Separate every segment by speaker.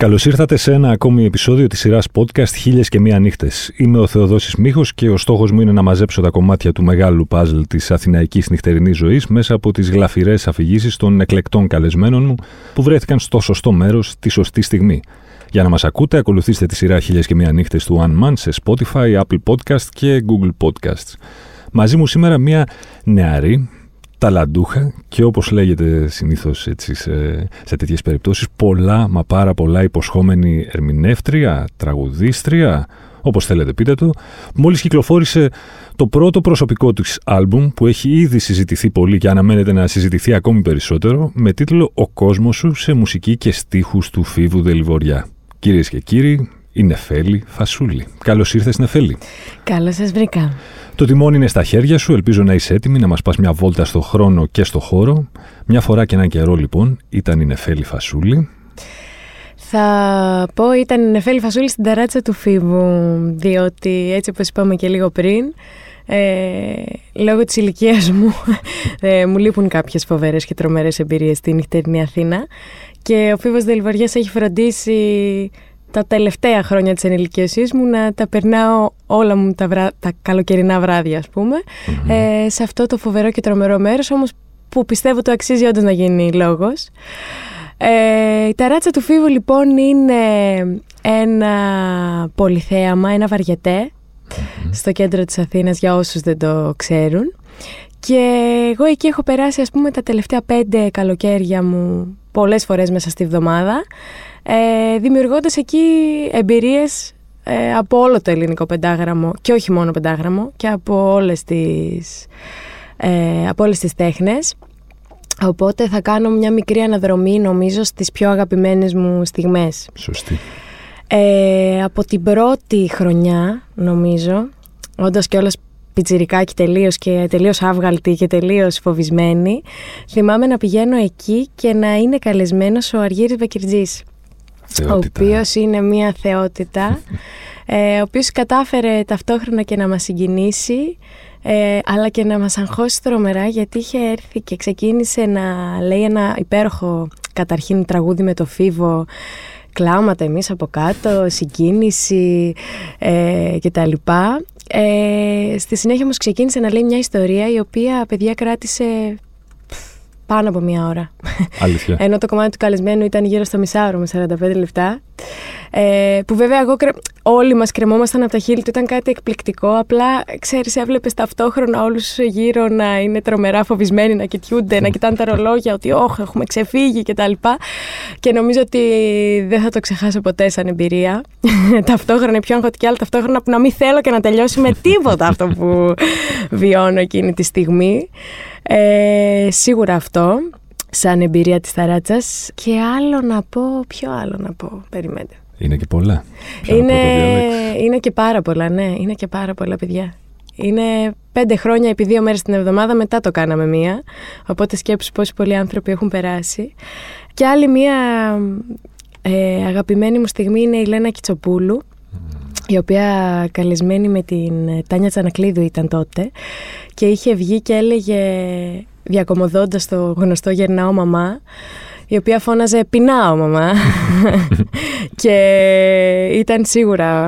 Speaker 1: Καλώς ήρθατε σε ένα ακόμη επεισόδιο της σειράς podcast Χίλιες και Μία Νύχτες. Είμαι ο Θεοδόσης Μίχο και ο στόχος μου είναι να μαζέψω τα κομμάτια του μεγάλου παζλ της αθηναϊκής νυχτερινής ζωής μέσα από τις γλαφυρές αφηγήσεις των εκλεκτών καλεσμένων μου που βρέθηκαν στο σωστό μέρος τη σωστή στιγμή. Για να μας ακούτε, ακολουθήστε τη σειρά Χίλιες και Μία Νύχτες του One Man σε Spotify, Apple Podcast και Google Podcasts. Μαζί μου σήμερα μία νεαρή, ταλαντούχα και όπως λέγεται συνήθως έτσι, σε, σε τέτοιες περιπτώσεις πολλά μα πάρα πολλά υποσχόμενη ερμηνεύτρια, τραγουδίστρια, όπως θέλετε πείτε το, μόλις κυκλοφόρησε το πρώτο προσωπικό του άλμπουμ που έχει ήδη συζητηθεί πολύ και αναμένεται να συζητηθεί ακόμη περισσότερο με τίτλο «Ο κόσμος σου σε μουσική και στίχους του Φίβου Δελιβοριά». Κυρίες και κύριοι, η Νεφέλη Φασούλη. Καλώς ήρθες Νεφέλη.
Speaker 2: Καλώς σας βρήκα.
Speaker 1: Το τιμόνι είναι στα χέρια σου, ελπίζω να είσαι έτοιμη να μας πας μια βόλτα στο χρόνο και στο χώρο. Μια φορά και έναν καιρό λοιπόν ήταν η Νεφέλη Φασούλη.
Speaker 2: Θα πω ήταν η Νεφέλη Φασούλη στην ταράτσα του Φίβου, διότι έτσι όπως είπαμε και λίγο πριν, ε, λόγω της ηλικίας μου ε, μου λείπουν κάποιες φοβερές και τρομερές εμπειρίες στην νυχτερινή Αθήνα και ο Φίβος Δελβαριάς έχει φροντίσει τα τελευταία χρόνια της ενηλικίωσής μου να τα περνάω όλα μου τα, βρά... τα καλοκαιρινά βράδια ας πουμε ε, σε αυτό το φοβερό και τρομερό μέρος όμως που πιστεύω το αξίζει όντως να γίνει λόγος. Ε, η ταράτσα του Φίβου λοιπόν είναι ένα πολυθέαμα, ένα στο κέντρο της Αθήνας για όσους δεν το ξέρουν. Και εγώ εκεί έχω περάσει ας πούμε τα τελευταία πέντε καλοκαίρια μου πολλές φορές μέσα στη βδομάδα ε, δημιουργώντας εκεί εμπειρίες ε, από όλο το ελληνικό πεντάγραμμο και όχι μόνο πεντάγραμμο και από όλες τις, ε, από όλες τις τέχνες. Οπότε θα κάνω μια μικρή αναδρομή νομίζω στις πιο αγαπημένες μου στιγμές.
Speaker 1: Σωστή.
Speaker 2: Ε, από την πρώτη χρονιά νομίζω, όντας και όλας πιτσιρικάκι τελείως και τελείως άβγαλτη και τελείως φοβισμένη, θυμάμαι να πηγαίνω εκεί και να είναι καλεσμένος ο Αργύρης Βακυρτζής ο οποίος είναι μια θεότητα, ε, ο οποίος κατάφερε ταυτόχρονα και να μας συγκινήσει, ε, αλλά και να μας αγχώσει τρομερά, γιατί είχε έρθει και ξεκίνησε να λέει ένα υπέροχο καταρχήν τραγούδι με το φίβο, κλάματα εμείς από κάτω, συγκίνηση ε, κτλ. Ε, στη συνέχεια όμως ξεκίνησε να λέει μια ιστορία η οποία παιδιά κράτησε πάνω από μία ώρα.
Speaker 1: Αλήθεια.
Speaker 2: Ενώ το κομμάτι του καλεσμένου ήταν γύρω στο μισάωρο με 45 λεπτά. Ε, που βέβαια εγώ, όλοι μας κρεμόμασταν από τα χείλη του, ήταν κάτι εκπληκτικό. Απλά, ξέρεις, έβλεπες ταυτόχρονα όλους γύρω να είναι τρομερά φοβισμένοι, να κοιτιούνται, να κοιτάνε τα ρολόγια, ότι όχι, έχουμε ξεφύγει κτλ. Και, και νομίζω ότι δεν θα το ξεχάσω ποτέ σαν εμπειρία. ταυτόχρονα η πιο αγχωτική, αλλά ταυτόχρονα που να μην θέλω και να τελειώσει με τίποτα αυτό που βιώνω εκείνη τη στιγμή. Ε, σίγουρα αυτό, σαν εμπειρία της ταράτσας. Και άλλο να πω, ποιο άλλο να πω, περιμένετε.
Speaker 1: Είναι και πολλά.
Speaker 2: Είναι, είναι και πάρα πολλά, ναι. Είναι και πάρα πολλά, παιδιά. Είναι πέντε χρόνια επί δύο μέρες την εβδομάδα, μετά το κάναμε μία. Οπότε σκέψου πόσοι πολλοί άνθρωποι έχουν περάσει. Και άλλη μία ε, αγαπημένη μου στιγμή είναι η Λένα Κιτσοπούλου, η οποία καλεσμένη με την Τάνια Τσανακλείδου ήταν τότε και είχε βγει και έλεγε διακομωδώντας το γνωστό «Γερνάω μαμά» η οποία φώναζε «Πεινάω μαμά» και ήταν σίγουρα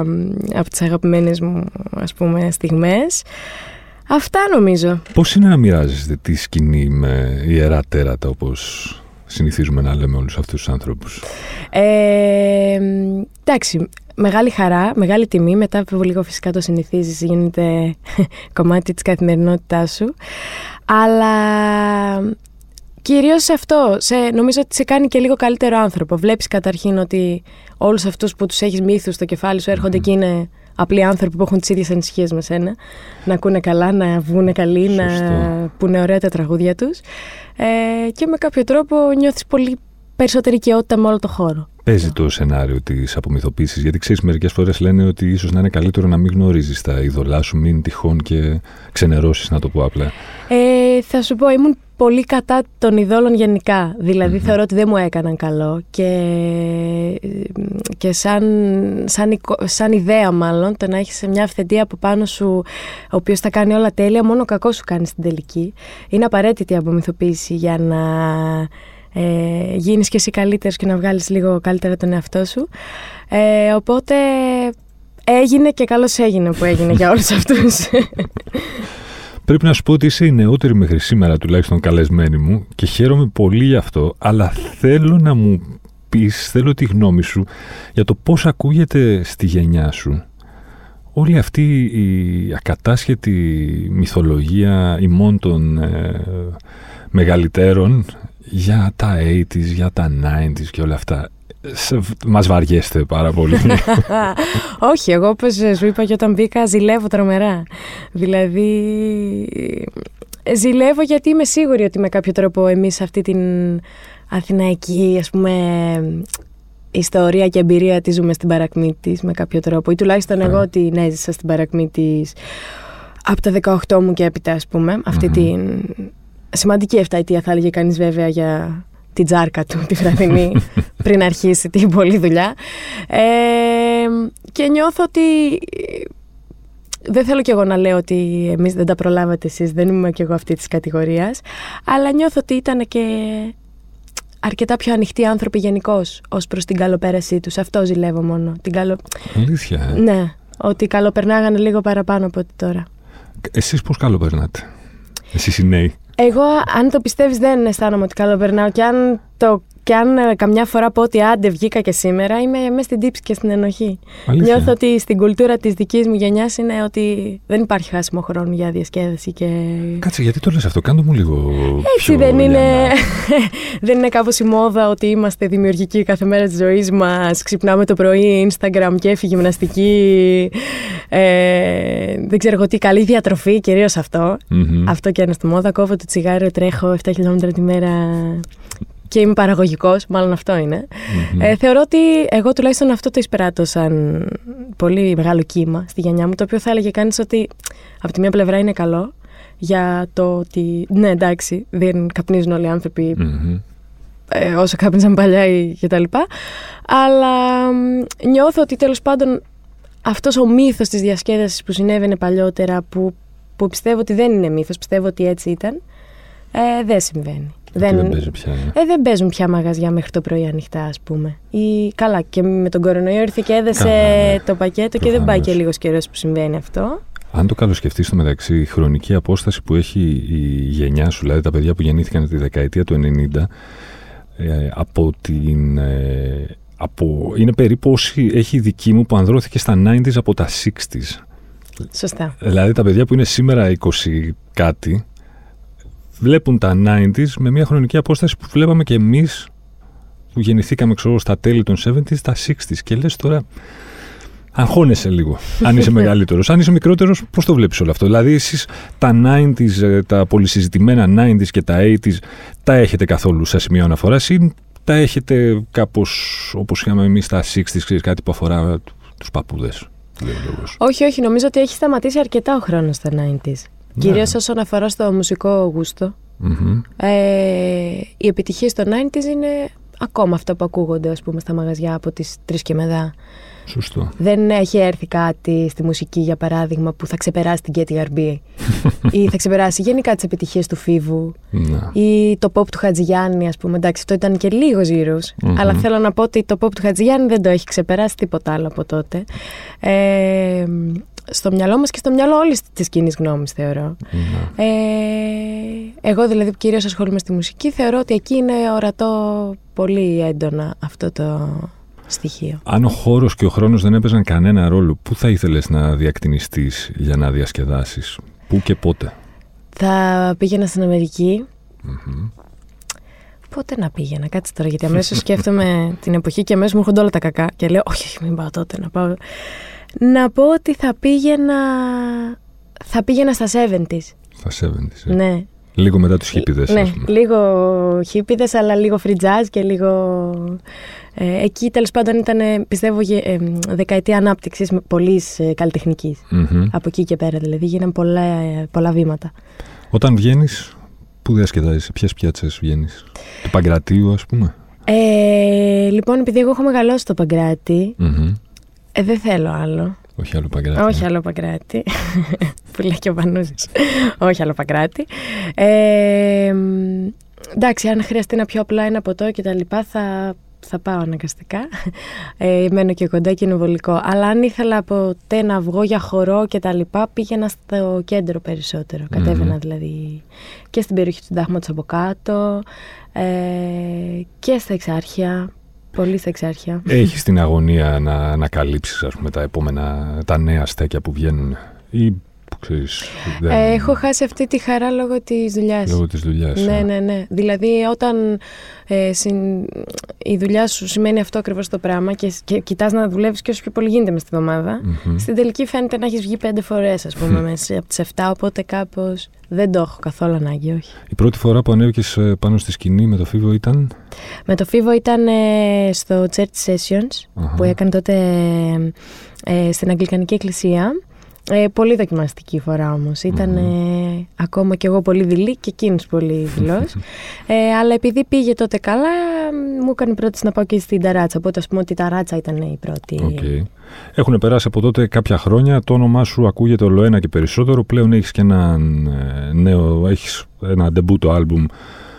Speaker 2: από τις αγαπημένες μου ας πούμε στιγμές. Αυτά νομίζω.
Speaker 1: Πώς είναι να μοιράζεστε τη σκηνή με ιερά τέρατα όπως συνηθίζουμε να λέμε όλους αυτούς τους άνθρωπους;
Speaker 2: Ε, εντάξει, μεγάλη χαρά, μεγάλη τιμή. Μετά από λίγο φυσικά το συνηθίζεις, γίνεται κομμάτι της καθημερινότητάς σου. Αλλά κυρίως σε αυτό, σε, νομίζω ότι σε κάνει και λίγο καλύτερο άνθρωπο. Βλέπεις καταρχήν ότι όλους αυτούς που τους έχεις μύθους στο κεφάλι σου έρχονται και είναι απλοί άνθρωποι που έχουν τις ίδιες ανησυχίες με σένα. Να ακούνε καλά, να βγουν καλοί, να πούνε ωραία τα τραγούδια τους. Ε, και με κάποιο τρόπο νιώθεις πολύ περισσότερη οικειότητα με όλο το χώρο.
Speaker 1: Παίζει το σενάριο της απομυθοποίησης, γιατί ξέρεις, μερικές φορές λένε ότι ίσως να είναι καλύτερο να μην γνωρίζεις τα είδωλά σου, μην τυχόν και ξενερώσεις, να το πω απλά.
Speaker 2: Ε, θα σου πω, ήμουν πολύ κατά των ειδόλων γενικά. Δηλαδή, θεωρώ ότι δεν μου έκαναν καλό και, και σαν, σαν, σαν ιδέα, μάλλον, το να έχεις μια αυθεντία από πάνω σου, ο οποίος θα κάνει όλα τέλεια, μόνο κακό σου κάνει στην τελική. Είναι απαραίτητη η απομυθοποίηση για να ε, γίνεις και εσύ καλύτερος και να βγάλεις λίγο καλύτερα τον εαυτό σου. Ε, οπότε έγινε και καλώς έγινε που έγινε για όλους αυτούς.
Speaker 1: Πρέπει να σου πω ότι είσαι η νεότερη μέχρι σήμερα τουλάχιστον καλεσμένη μου και χαίρομαι πολύ γι' αυτό, αλλά θέλω να μου πεις, θέλω τη γνώμη σου για το πώς ακούγεται στη γενιά σου όλη αυτή η ακατάσχετη μυθολογία ημών των ε, μεγαλύτερων για τα 80s, για τα 90s και όλα αυτά. Σε, μας βαριέστε πάρα πολύ.
Speaker 2: Όχι, εγώ όπως σου είπα και όταν μπήκα ζηλεύω τρομερά. Δηλαδή ζηλεύω γιατί είμαι σίγουρη ότι με κάποιο τρόπο εμείς αυτή την αθηναϊκή ας πούμε ιστορία και εμπειρία τη ζούμε στην παρακμή της με κάποιο τρόπο. Ή τουλάχιστον εγώ την έζησα στην παρακμή της από τα 18 μου και έπειτα, ας πούμε. Αυτή την σημαντική εφταετία θα έλεγε κανείς βέβαια για την τζάρκα του τη βραδινή πριν αρχίσει την πολλή δουλειά. Ε, και νιώθω ότι δεν θέλω κι εγώ να λέω ότι εμείς δεν τα προλάβατε εσείς, δεν είμαι κι εγώ αυτή της κατηγορίας, αλλά νιώθω ότι ήταν και αρκετά πιο ανοιχτοί άνθρωποι γενικώ ως προς την καλοπέρασή τους. Αυτό ζηλεύω μόνο. Την καλο...
Speaker 1: Αλήθεια.
Speaker 2: Ε; Ναι, ότι καλοπερνάγανε λίγο παραπάνω από ότι τώρα.
Speaker 1: Εσείς πώς καλοπερνάτε, Εσείς οι νέοι;
Speaker 2: Εγώ, αν το πιστεύεις, δεν αισθάνομαι ότι καλοπερνάω. Και αν το και αν ε, καμιά φορά πω ότι άντε βγήκα και σήμερα, είμαι μέσα στην τύψη και στην ενοχή.
Speaker 1: Αλήθεια.
Speaker 2: Νιώθω ότι στην κουλτούρα της δικής μου γενιάς είναι ότι δεν υπάρχει χάσιμο χρόνο για διασκέδαση. Και...
Speaker 1: Κάτσε, γιατί το λες αυτό, κάντο μου λίγο.
Speaker 2: Έτσι
Speaker 1: πιο
Speaker 2: δεν είναι.
Speaker 1: λιανά.
Speaker 2: δεν είναι κάπως η μόδα ότι είμαστε δημιουργικοί κάθε μέρα της ζωής μας. Ξυπνάμε το πρωί, Instagram, κέφι, γυμναστική. Ε, δεν ξέρω εγώ τι, καλή διατροφή, κυρίως αυτό.
Speaker 1: Μμμ.
Speaker 2: Αυτό και είναι στη μόδα. Κόβω το τσιγάρο, τρέχω 7 χιλιόμετρα τη μέρα και είμαι παραγωγικός, μάλλον αυτό είναι. Ε, θεωρώ ότι εγώ τουλάχιστον αυτό το εισπράττω σαν πολύ μεγάλο κύμα στη γενιά μου, το οποίο θα έλεγε κανείς ότι από τη μία πλευρά είναι καλό για το ότι ναι, εντάξει, δεν καπνίζουν όλοι οι άνθρωποι
Speaker 1: Μμμ.
Speaker 2: ε, όσο κάπνιζαν παλιά ή και τα λοιπά. Αλλά μ, νιώθω ότι τέλος πάντων αυτός ο μύθος της διασκέδασης που συνέβαινε παλιότερα, που, που πιστεύω ότι δεν είναι μύθος, πιστεύω ότι έτσι ήταν, ε, δεν συμβαίνει.
Speaker 1: Και δεν παίζει πια. ε;
Speaker 2: Ε, δεν παίζουν πια μαγαζιά μέχρι το πρωί ανοιχτά, ας πούμε. Ή καλά, και με τον κορονοϊό ήρθε και έδεσε
Speaker 1: Καλά, ναι.
Speaker 2: το πακέτο και δεν πάει
Speaker 1: Προφανώς.
Speaker 2: και λίγος καιρός που συμβαίνει αυτό.
Speaker 1: Αν το καλοσκεφτείς στο μεταξύ, η χρονική απόσταση που έχει η γενιά σου, δηλαδή τα παιδιά που γεννήθηκαν τη δεκαετία του 90, ε, από την. ε, από, είναι περίπου όση έχει η δική μου που ανδρώθηκε στα 90s από τα 60s.
Speaker 2: Σωστά.
Speaker 1: Δηλαδή τα παιδιά που είναι σήμερα 20 κάτι βλέπουν τα 90s με μια χρονική απόσταση που βλέπαμε και εμείς που γεννηθήκαμε ξέρω, στα τέλη των 70s, τα 60s και λες τώρα αγχώνεσαι λίγο αν είσαι μεγαλύτερος. Αν είσαι μικρότερος πώς το βλέπεις όλο αυτό; Δηλαδή εσείς τα 90s, ε, τα πολυσυζητημένα 90s και τα 80s τα έχετε καθόλου σε σημείο αναφοράς ή τα έχετε κάπως όπως είχαμε εμείς τα 60s, ξέρεις κάτι που αφορά τους παππούδες. λέει ο λόγος;
Speaker 2: Όχι, όχι, νομίζω ότι έχει σταματήσει αρκετά ο χρόνος στα 90s.
Speaker 1: Ναι.
Speaker 2: Κυρίως όσον αφορά στο μουσικό γούστο.
Speaker 1: Μμμ.
Speaker 2: Ε, οι επιτυχίε των 90s είναι ακόμα αυτά που ακούγονται ας πούμε, στα μαγαζιά από τις 3 και μετά.
Speaker 1: Σωστό.
Speaker 2: Δεν έχει έρθει κάτι στη μουσική, για παράδειγμα, που θα ξεπεράσει την Katy Garby ή θα ξεπεράσει γενικά τις επιτυχίες του Φίβου
Speaker 1: Να.
Speaker 2: ή το pop του Χατζηγιάννη, ας πούμε. Εντάξει, αυτό ήταν και λίγος ζήρους,
Speaker 1: Μμμ.
Speaker 2: αλλά θέλω να πω ότι το pop του Χατζηγιάννη δεν το έχει ξεπεράσει τίποτα άλλο από τότε. Ε, στο μυαλό μας και στο μυαλό όλης της κοινής γνώμης, θεωρώ.
Speaker 1: Να.
Speaker 2: Ε, εγώ δηλαδή που κυρίως ασχολούμαι στη μουσική θεωρώ ότι εκεί είναι ορατό πολύ έντονα αυτό το στοιχείο.
Speaker 1: Αν ο χώρος και ο χρόνος δεν έπαιζαν κανένα ρόλο, πού θα ήθελες να διακτηνιστείς για να διασκεδάσεις, πού και πότε;
Speaker 2: Θα πήγαινα στην αμερικη Πότε να πήγαινα, κάτσε τώρα, γιατί αμέσως σκέφτομαι την εποχή και αμέσως μου έρχονται όλα τα κακά. Και λέω, Όχι, όχι, μην πάω τότε να πάω. Να πω ότι θα πήγαινα. Θα πήγαινα στα 70s.
Speaker 1: Στα 70s. ε.
Speaker 2: Ναι.
Speaker 1: Λίγο μετά τους χίπηδες,
Speaker 2: ναι,
Speaker 1: ας πούμε.
Speaker 2: λίγο χίπηδες αλλά λίγο free jazz και λίγο. Ε, εκεί τέλος πάντων ήταν, ε, πιστεύω, γε- ε, δεκαετία ανάπτυξης πολύ ε, καλλιτεχνικής.
Speaker 1: Μμμ.
Speaker 2: Από εκεί και πέρα, δηλαδή γίναν πολλά, ε, πολλά βήματα.
Speaker 1: Όταν βγαίνεις, πού διασκεδάζεις, σε ποιες πιάτσες βγαίνεις; Του Παγκρατίου, ας πούμε;
Speaker 2: Ε, λοιπόν, επειδή εγώ έχω μεγαλώσει στο Παγκράτη,
Speaker 1: Μμμ.
Speaker 2: Ε, δεν θέλω άλλο.
Speaker 1: Όχι άλλο Παγκράτη.
Speaker 2: Όχι άλλο Παγκράτη. που λέει και ο Πανούζης. Όχι άλλο Παγκράτη. Ε, μ, εντάξει, αν χρειαστεί να πιω απλά ένα ποτό και τα λοιπά, θα, θα πάω αναγκαστικά. Ε, μένω και κοντά και είναι βολικό. Αλλά αν ήθελα ποτέ να βγω για χορό και τα λοιπά, πήγαινα στο κέντρο περισσότερο. Κατέβαινα δηλαδή και στην περιοχή του Συντάγματος από κάτω ε, και στα εξάρχεια. Πολύ στα εξάρχεια.
Speaker 1: Έχεις την αγωνία να ανακαλύψεις τα επόμενα, τα νέα στέκια που βγαίνουν ή ξέρεις, δεν...
Speaker 2: ε, έχω χάσει αυτή τη χαρά λόγω της δουλειάς.
Speaker 1: Λόγω της δουλειάς.
Speaker 2: Ναι,
Speaker 1: ε.
Speaker 2: ναι, ναι. Δηλαδή όταν ε, συν, η δουλειά σου σημαίνει αυτό ακριβώς το πράγμα και, και κοιτάς να δουλεύεις και όσο πιο πολύ γίνεται μες στη βδομάδα,
Speaker 1: Μμμ.
Speaker 2: στην τελική φαίνεται να έχεις βγει πέντε φορές ας πούμε μέσα από τις 7, οπότε κάπως δεν το έχω καθόλου ανάγκη, όχι.
Speaker 1: Η πρώτη φορά που ανέβηκες ε, πάνω στη σκηνή με το Φίβο ήταν...
Speaker 2: Με το Φίβο ήταν ε, στο Church Sessions
Speaker 1: Αχα.
Speaker 2: που έκανε τότε ε, στην Αγγλικανική Εκκλησία. Ε, πολύ δοκιμαστική φορά όμως. Ήταν ε, ακόμα κι εγώ πολύ δειλή και εκείνος πολύ δειλός. ε, αλλά επειδή πήγε τότε καλά, μου έκανε πρόταση να πάω και στην Ταράτσα. Οπότε ας πούμε ότι η Ταράτσα ήταν η πρώτη.
Speaker 1: Οκ. Έχουν περάσει από τότε κάποια χρόνια. Το όνομά σου ακούγεται όλο ένα και περισσότερο. Πλέον έχεις και ένα ε, νέο, έχεις ένα ντεμπούτο άλμπουμ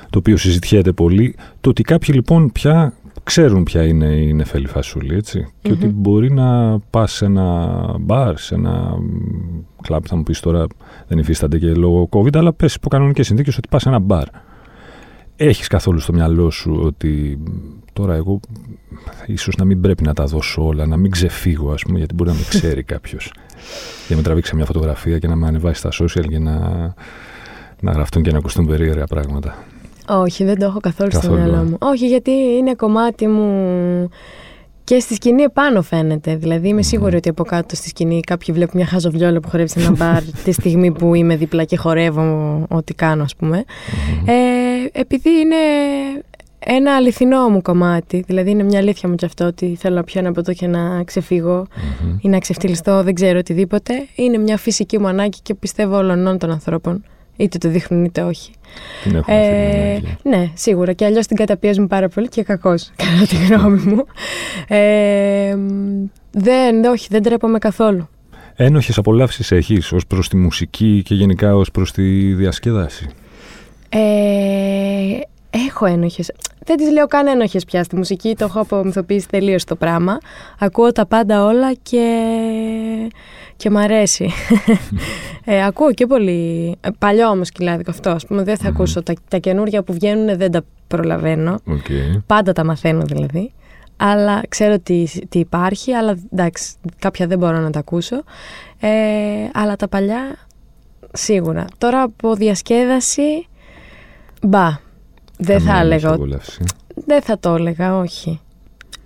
Speaker 1: το οποίο συζητιέται πολύ. Το ότι κάποιοι λοιπόν πια ξέρουν ποια είναι η Νεφέλη Φασούλη, έτσι. Και ότι μπορεί να πας σε ένα μπαρ, σε ένα μ, κλαμπ, θα μου πεις τώρα δεν υφίστανται και λόγω COVID, αλλά πες υπό κανονικές συνθήκες ότι πας σε ένα μπαρ. Έχεις καθόλου στο μυαλό σου ότι μ, τώρα εγώ ίσως να μην πρέπει να τα δώσω όλα, να μην ξεφύγω ας πούμε, γιατί μπορεί να με ξέρει κάποιος. Για να με τραβήξει μια φωτογραφία και να με ανεβάσει στα social και να, να γραφτούν και να ακουστούν περίεργα πράγματα.
Speaker 2: Όχι, δεν το έχω καθόλου,
Speaker 1: Καθόλου,
Speaker 2: στο μυαλό
Speaker 1: ε.
Speaker 2: μου. Όχι, γιατί είναι κομμάτι μου και στη σκηνή επάνω φαίνεται. Δηλαδή είμαι σίγουρη ότι από κάτω στη σκηνή κάποιοι βλέπουν μια χαζοβιόλα που χορεύει σε ένα μπαρ τη στιγμή που είμαι δίπλα και χορεύω ό,τι κάνω, ας πούμε. Ε, επειδή είναι ένα αληθινό μου κομμάτι, δηλαδή είναι μια αλήθεια μου κι αυτό ότι θέλω να πιω ένα ποτό και να ξεφύγω ή να ξεφτυλιστώ, δεν ξέρω οτιδήποτε. Είναι μια φυσική μου ανάγκη και πιστεύω όλων των ανθρώπων. Είτε το δείχνουν είτε όχι.
Speaker 1: Την έχουμε αυτή την
Speaker 2: Ε,
Speaker 1: ανάγκη.
Speaker 2: ναι, σίγουρα. Και αλλιώς την καταπιέζουν πάρα πολύ και κακώς, κατά τη γνώμη μου. Ε, μ, δεν, όχι, δεν τρέπομαι καθόλου.
Speaker 1: Ένοχες απολαύσεις έχεις ως προς τη μουσική και γενικά ως προς τη διασκέδαση;
Speaker 2: Ε, έχω ένοχες. Δεν τις λέω καν ένοχες πια στη μουσική, το έχω απομυθοποιήσει τελείως το πράγμα. Ακούω τα πάντα όλα και, και μ' αρέσει. ε, ακούω και πολύ, ε, παλιό όμως σκυλάδικο αυτό, ας πούμε, δεν θα ακούσω. Τα, τα καινούργια που βγαίνουν δεν τα προλαβαίνω.
Speaker 1: Οκ.
Speaker 2: Πάντα τα μαθαίνω δηλαδή. Αλλά ξέρω τι, τι υπάρχει, αλλά εντάξει, κάποια δεν μπορώ να τα ακούσω. Ε, αλλά τα παλιά, σίγουρα. Τώρα από διασκέδαση, μπα. Δεν θα
Speaker 1: Καμία
Speaker 2: έλεγα.
Speaker 1: ένοχη
Speaker 2: ότι-
Speaker 1: απολαύση.
Speaker 2: Δεν θα το έλεγα, όχι.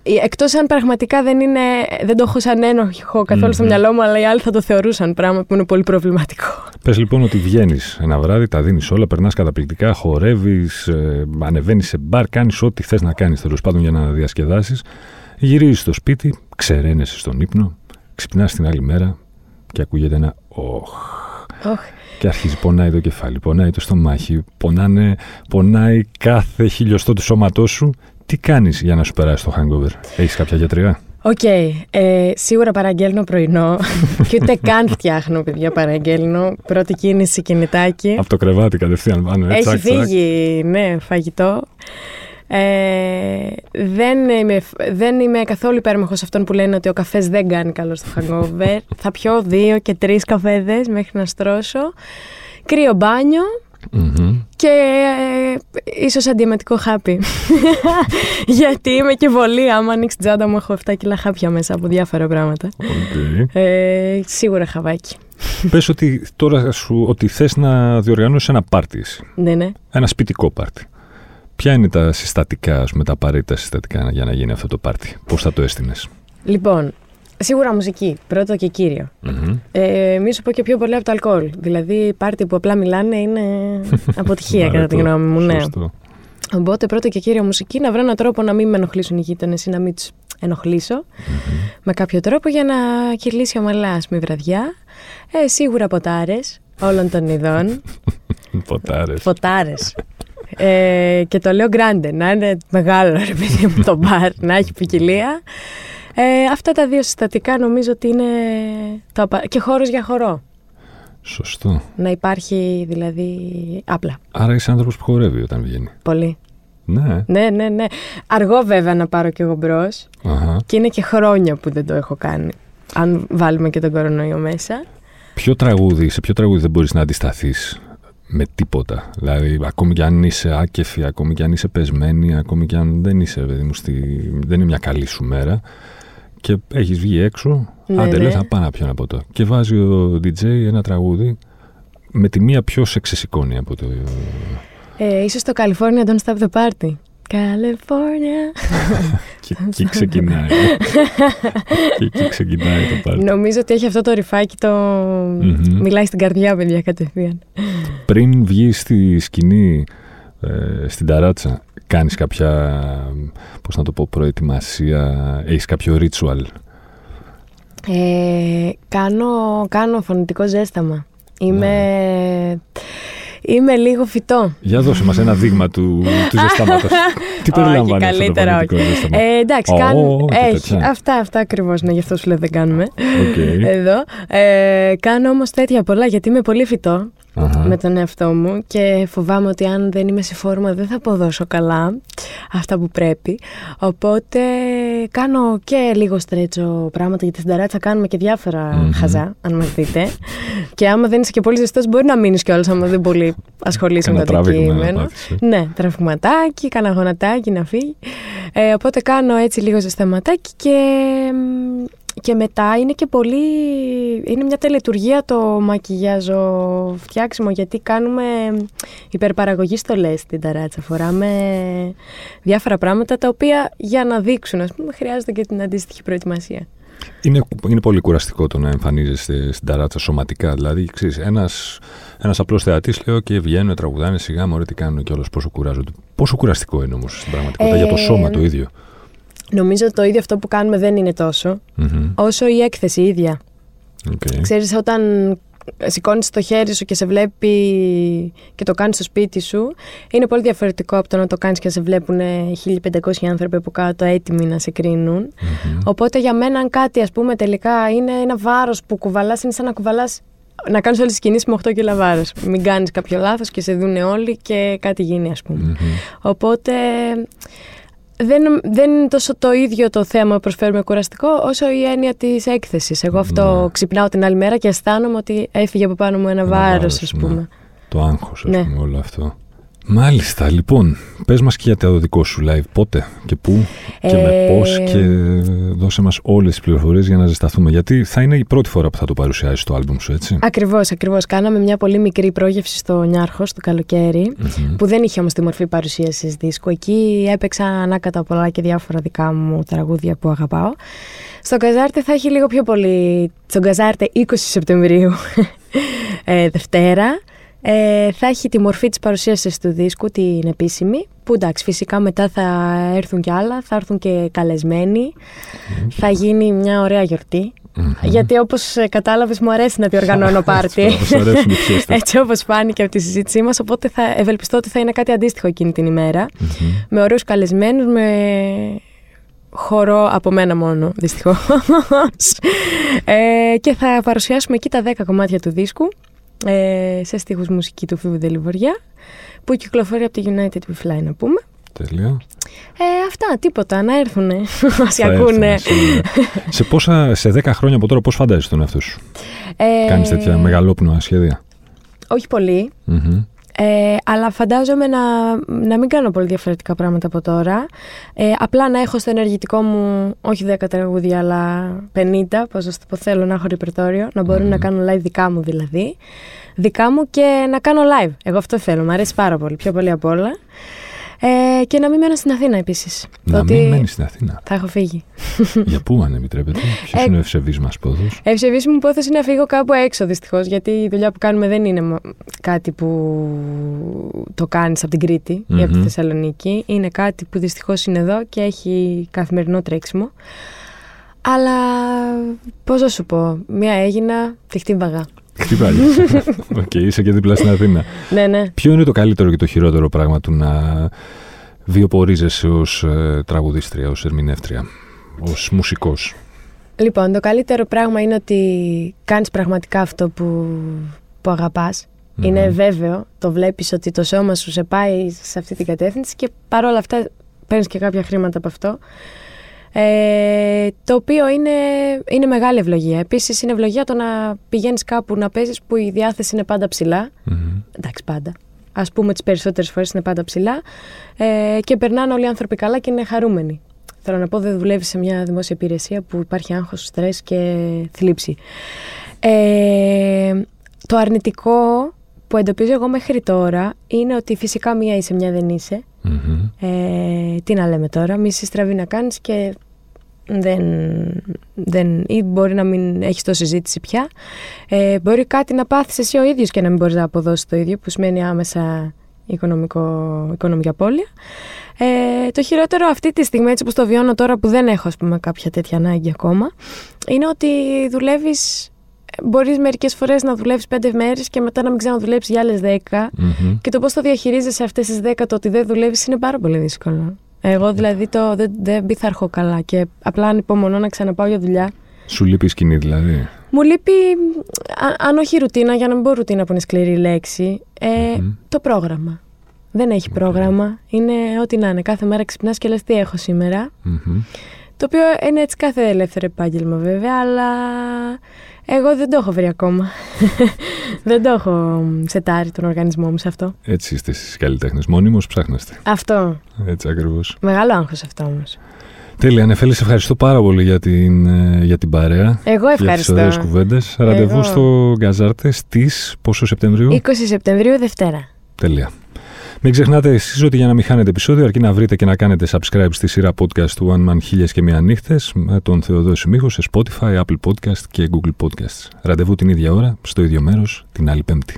Speaker 2: Ε, Εκτός αν πραγματικά δεν, είναι, δεν το έχω σαν ένοχο καθόλου στο
Speaker 1: Μμμ.
Speaker 2: μυαλό μου, αλλά οι άλλοι θα το θεωρούσαν πράγμα που είναι πολύ προβληματικό.
Speaker 1: Πες λοιπόν ότι βγαίνεις ένα βράδυ, τα δίνεις όλα, περνάς καταπληκτικά, χορεύεις, ε, ανεβαίνεις σε μπαρ, κάνεις ό,τι θες να κάνεις τέλος πάντων για να διασκεδάσεις. Γυρίζεις στο σπίτι, ξεραίνεσαι στον ύπνο, ξυπνάς την άλλη μέρα και ακούγεται ένα «οχ».
Speaker 2: Όχ.
Speaker 1: Και αρχίζει πονάει το κεφάλι, πονάει το στομάχι, πονάνε, πονάει κάθε χιλιοστό του σώματός σου. Τι κάνεις για να σου περάσει το hangover, έχεις κάποια γιατριά;
Speaker 2: Οκ. ε, σίγουρα παραγγέλνω πρωινό. και ούτε καν φτιάχνω, παιδιά, παραγγέλνω. Πρώτη κίνηση κινητάκι.
Speaker 1: Από το κρεβάτι κατευθείαν πάνω, ε,
Speaker 2: Έχει
Speaker 1: τσακ, τσακ.
Speaker 2: φύγει, ναι, φαγητό. Ε, δεν, είμαι, δεν είμαι καθόλου υπέρμαχος αυτών που λένε ότι ο καφές δεν κάνει καλό στο hangover. Θα πιω δύο και τρεις καφέδες μέχρι να στρώσω. Κρύο μπάνιο
Speaker 1: Μμμ.
Speaker 2: και ε, ίσως αντιεμετικό χάπι. Γιατί είμαι και πολύ, άμα ανοίξει την τσάντα μου έχω 7 κιλά χάπια μέσα από διάφορα πράγματα.
Speaker 1: Οκ.
Speaker 2: Ε, σίγουρα χαβάκι.
Speaker 1: Πες ότι τώρα σου, ότι θες να διοργανώσεις ένα πάρτι εσύ.
Speaker 2: Ναι, ναι.
Speaker 1: Ένα σπιτικό πάρτι. Ποια είναι τα συστατικά, ας πούμε, τα απαραίτητα συστατικά για να γίνει αυτό το πάρτι; Πώς θα το έστεινες;
Speaker 2: Λοιπόν, σίγουρα μουσική, πρώτο και κύριο.
Speaker 1: Μμμ.
Speaker 2: Ε, μη σου πω και πιο πολύ από το αλκοόλ. Δηλαδή, πάρτι που απλά μιλάνε είναι αποτυχία, κατά τη
Speaker 1: Βαρετό.
Speaker 2: γνώμη μου. Ναι.
Speaker 1: Σωστό.
Speaker 2: Οπότε, πρώτο και κύριο μουσική, να βρω έναν τρόπο να μην με ενοχλήσουν οι γείτονες ή να μην τους ενοχλήσω με κάποιο τρόπο για να κυλήσει ομαλά, ας πούμε, η βραδιά. Ε, σίγουρα ποτάρες όλων των ειδών.
Speaker 1: Ποτάρες.
Speaker 2: Ποτάρες. Ε, και το λέω γκράντε, να είναι μεγάλο ρε παιδί μου το μπαρ, να έχει ποικιλία. Ε, αυτά τα δύο συστατικά νομίζω ότι είναι. Το απα... και χώρος για χορό.
Speaker 1: Σωστό.
Speaker 2: Να υπάρχει δηλαδή απλά.
Speaker 1: Άρα είσαι άνθρωπος που χορεύει όταν βγαίνει.
Speaker 2: Πολύ.
Speaker 1: Ναι.
Speaker 2: Ναι, ναι, ναι. Αργό βέβαια να πάρω κι εγώ μπρος. Και είναι και χρόνια που δεν το έχω κάνει. Αν βάλουμε και τον κορονοϊό μέσα.
Speaker 1: Ποιο τραγούδι, σε ποιο τραγούδι δεν μπορείς να αντισταθείς; Με τίποτα. Δηλαδή, ακόμη κι αν είσαι άκεφη, ακόμη κι αν είσαι πεσμένη, ακόμη κι αν δεν είσαι, παιδί μου, στη... δεν είναι μια καλή σου μέρα και έχεις βγει έξω, ναι, άντε ναι. θα πάω να πιω ένα ποτό. Και βάζει ο DJ ένα τραγούδι με τη μία πιο σε ξεσηκώνει από το...
Speaker 2: Ε, ίσως το California Don't Stop the Party. California.
Speaker 1: και εκεί ξεκινάει. και εκεί ξεκινάει το πάρτι.
Speaker 2: Νομίζω ότι έχει αυτό το ρηφάκι το. Μιλάει στην καρδιά, παιδιά, κατευθείαν.
Speaker 1: Πριν βγει στη σκηνή, ε, στην ταράτσα, κάνεις κάποια, πώς να το πω, προετοιμασία, έχεις κάποιο ritual;
Speaker 2: Ε, κάνω, κάνω φωνητικό ζέσταμα. Είμαι... Ναι. Είμαι λίγο φυτό.
Speaker 1: Για δώσε μας ένα δείγμα του, του ζεστάματος. Τι περιλαμβάνει αυτό το πολιτικό ζέσταμα.
Speaker 2: Ε, εντάξει, oh, κάνω... έχει. Αυτά, αυτά ακριβώς, ναι, γι' αυτό σου λέω δεν κάνουμε.
Speaker 1: Okay.
Speaker 2: Εδώ. Ε, κάνω όμως τέτοια πολλά γιατί είμαι πολύ φυτό με τον εαυτό μου και φοβάμαι ότι αν δεν είμαι σε φόρμα δεν θα αποδώσω καλά αυτά που πρέπει. Οπότε κάνω και λίγο στρέτσο πράγματα γιατί στην ταράτσα κάνουμε και διαφορα χαζά, αν μας δείτε. και άμα δεν είσαι και πολύ ζεστός μπορεί να μείνεις κιόλας άμα δεν πολύ ασχολείσαι με το αντικείμενο. Ναι, τραυματάκι, κάνα γονατάκι να φύγει. Ε, οπότε κάνω έτσι λίγο ζεσταματάκι και και μετά είναι και πολύ. Είναι μια τελετουργία το μακιγιάζο φτιάξιμο γιατί κάνουμε υπερπαραγωγή στολέ στην ταράτσα. Φοράμε διάφορα πράγματα τα οποία για να δείξουν, ας πούμε, χρειάζεται και την αντίστοιχη προετοιμασία.
Speaker 1: Είναι, είναι πολύ κουραστικό το να εμφανίζεσαι στην ταράτσα σωματικά. Δηλαδή, ξέρεις, ένας, ένας απλός θεατής λέει και βγαίνουν, τραγουδάνε σιγά, μωρέ τι κάνουν και όλος πόσο κουράζονται. Πόσο κουραστικό είναι όμως στην πραγματικότητα ε, για το σώμα το ίδιο.
Speaker 2: Νομίζω ότι το ίδιο αυτό που κάνουμε δεν είναι όσο η έκθεση ίδια.
Speaker 1: Okay.
Speaker 2: Ξέρεις, όταν σηκώνεις το χέρι σου και σε βλέπει και το κάνεις στο σπίτι σου, είναι πολύ διαφορετικό από το να το κάνεις και σε βλέπουν 1500 άνθρωποι από κάτω έτοιμοι να σε κρινουν Οπότε για μένα, αν κάτι ας πούμε τελικά είναι ένα βάρος που κουβαλάς, είναι σαν να κουβαλάς. Να κάνεις όλες τις κινήσεις με 8 κιλά βάρος. Μην κάνεις κάποιο λάθος και σε δουν όλοι και κάτι γίνει, ας πούμε. Οπότε δεν, δεν είναι τόσο το ίδιο το θέμα που προσφέρουμε κουραστικό, όσο η έννοια της έκθεσης. Εγώ αυτό ναι. ξυπνάω την άλλη μέρα και αισθάνομαι ότι έφυγε από πάνω μου ένα, ένα βάρος, ας πούμε. Ναι.
Speaker 1: Το άγχος, ας ναι. πούμε, όλο αυτό. Μάλιστα, λοιπόν, πες μας και για το δικό σου live, πότε και πού και με ε, πώς και δώσε μας όλες τις πληροφορίες για να ζεσταθούμε, γιατί θα είναι η πρώτη φορά που θα το παρουσιάσεις το άλμπουμ σου, έτσι.
Speaker 2: Ακριβώς, ακριβώς. Κάναμε μια πολύ μικρή πρόγευση στο Νιάρχος το καλοκαιρι που δεν είχε όμως τη μορφή παρουσίασης δίσκου. Εκεί έπαιξα ανάκατα πολλά και διάφορα δικά μου τραγούδια που αγαπάω. Στο Καζάρτε θα έχει λίγο πιο πολύ, στον Καζάρτε 20 Σεπτεμβρίου, ε, Δευτέρα. Ε, θα έχει τη μορφή της παρουσίασης του δίσκου, την επίσημη, που εντάξει φυσικά μετά θα έρθουν και άλλα, θα έρθουν και καλεσμένοι, θα γίνει μια ωραία Γιατί όπως κατάλαβες μου αρέσει να διοργανώνω πάρτι. Έτσι όπως φάνηκε από τη συζήτησή μας, οπότε θα ευελπιστώ ότι θα είναι κάτι αντίστοιχο εκείνη την ημερα Με ωραίους καλεσμένους, με χορό από μένα μόνο, δυστυχώς. Ε, και θα παρουσιάσουμε εκεί τα 10 κομμάτια του δίσκου ε, σε στίχους μουσική του Φίβου Δελιβοριά που κυκλοφορεί από τη United We Fly να πούμε.
Speaker 1: Τέλεια.
Speaker 2: Ε, αυτά, τίποτα, να έρθουν όσοι ακούνε.
Speaker 1: σε, πόσα, σε 10 χρόνια από τώρα πώς φαντάζεσαι τον εαυτό σου; Ε, Κάνεις τέτοια μεγαλόπνοα σχέδια;
Speaker 2: Όχι ε, αλλά φαντάζομαι να, να μην κάνω πολύ διαφορετικά πράγματα από τώρα. Ε, απλά να έχω στο ενεργητικό μου όχι 10 τραγούδια, αλλά 50, πώς θα το πω, θέλω να έχω ρεπερτόριο, να μπορώ να κάνω live δικά μου δηλαδή. Δικά μου και να κάνω live. Εγώ αυτό θέλω, μου αρέσει πάρα πολύ, πιο πολύ απ' όλα. Ε, και να μην μένω στην Αθήνα επίσης.
Speaker 1: Να ότι μην μένεις στην Αθήνα.
Speaker 2: Θα έχω φύγει.
Speaker 1: Για πού, αν επιτρέπετε, Ποιος είναι ο ευσεβής μας πόθο.
Speaker 2: Ευσεβής μου πόθο είναι να φύγω κάπου έξω δυστυχώς. Γιατί η δουλειά που κάνουμε δεν είναι κάτι που το κάνεις από την Κρήτη ή από τη Θεσσαλονίκη. Είναι κάτι που δυστυχώς είναι εδώ και έχει καθημερινό τρέξιμο. Αλλά πώς να σου πω, μία Αίγινα τη χτύπαγα.
Speaker 1: Χτυπάει. Οκ, είσαι και δίπλα στην Αθήνα.
Speaker 2: ναι, ναι.
Speaker 1: Ποιο είναι το καλύτερο και το χειρότερο πράγμα του να βιοπορίζεσαι ως ε, τραγουδίστρια, ως ερμηνεύτρια, ως μουσικός;
Speaker 2: Λοιπόν, το καλύτερο πράγμα είναι ότι κάνεις πραγματικά αυτό που που αγαπας Είναι βέβαιο, το βλέπεις ότι το σώμα σου σε πάει σε αυτή την κατεύθυνση και παρόλα αυτά παίρνεις και κάποια χρήματα από αυτό. Ε, το οποίο είναι, είναι μεγάλη ευλογία. Επίσης, είναι ευλογία το να πηγαίνεις κάπου να παίζεις που η διάθεση είναι πάντα ψηλά. Εντάξει, πάντα. Α πούμε, τις περισσότερες φορές είναι πάντα ψηλά. Ε, και περνάνε όλοι οι άνθρωποι καλά και είναι χαρούμενοι. Θέλω να πω, δεν δουλεύει σε μια δημόσια υπηρεσία που υπάρχει άγχος, στρες και θλίψη. Ε, το αρνητικό που εντοπίζω εγώ μέχρι τώρα είναι ότι φυσικά μία είσαι, μια δεν είσαι. Ε, τι να λέμε τώρα, μη στραβή να κάνεις και δεν, δεν, ή μπορεί να μην έχεις το συζήτηση πια. Ε, μπορεί κάτι να πάθεις εσύ ο ίδιος και να μην μπορείς να αποδώσεις το ίδιο, που σημαίνει άμεσα οικονομικό, οικονομική απώλεια. Ε, το χειρότερο αυτή τη στιγμή, έτσι όπως το βιώνω τώρα που δεν έχω ας πούμε, κάποια τέτοια ανάγκη ακόμα, είναι ότι δουλεύεις Μπορείς μερικές φορές να δουλεύεις πέντε μέρες και μετά να μην ξαναδουλέψεις για άλλες 10. Mm-hmm. Και το πώς το διαχειρίζεσαι αυτές τις δέκα, το ότι δεν δουλεύεις, είναι πάρα πολύ δύσκολο. Εγώ δηλαδή το, δεν, δεν πειθαρχώ καλά και απλά ανυπομονώ να ξαναπάω για δουλειά.
Speaker 1: Σου λείπει η σκηνή δηλαδή;
Speaker 2: Μου λείπει, αν όχι ρουτίνα, για να μην πω ρουτίνα που είναι σκληρή λέξη, ε, mm-hmm. το πρόγραμμα. Δεν έχει okay. πρόγραμμα. Είναι ό,τι να είναι. Κάθε μέρα ξυπνάς και λες τι έχω σήμερα; Mm-hmm. Το οποίο είναι έτσι κάθε ελεύθερο επάγγελμα βέβαια, αλλά εγώ δεν το έχω βρει ακόμα. δεν το έχω σετάρει τον οργανισμό μου σε αυτό.
Speaker 1: Έτσι είστε εσείς καλλιτέχνες. Μόνιμος ψάχνεστε.
Speaker 2: Αυτό.
Speaker 1: Έτσι ακριβώς.
Speaker 2: Μεγάλο άγχος αυτό όμως.
Speaker 1: Τέλεια, Νεφέλη, σε ευχαριστώ πάρα πολύ για την, ε, για την παρέα.
Speaker 2: Εγώ ευχαριστώ.
Speaker 1: Για τις κουβέντες. Ραντεβού στο Γκαζάρτε στις πόσο Σεπτεμβρίου;
Speaker 2: 20 Σεπτεμβρίου, Δευτέρα.
Speaker 1: Τέλεια. Μην ξεχνάτε εσείς ότι για να μην χάνετε επεισόδιο, αρκεί να βρείτε και να κάνετε subscribe στη σειρά podcast του One Man Χίλιες και Μία Νύχτες με τον Θεοδόση Μίχο σε Spotify, Apple Podcast και Google Podcasts. Ραντεβού την ίδια ώρα, στο ίδιο μέρος, την άλλη Πέμπτη.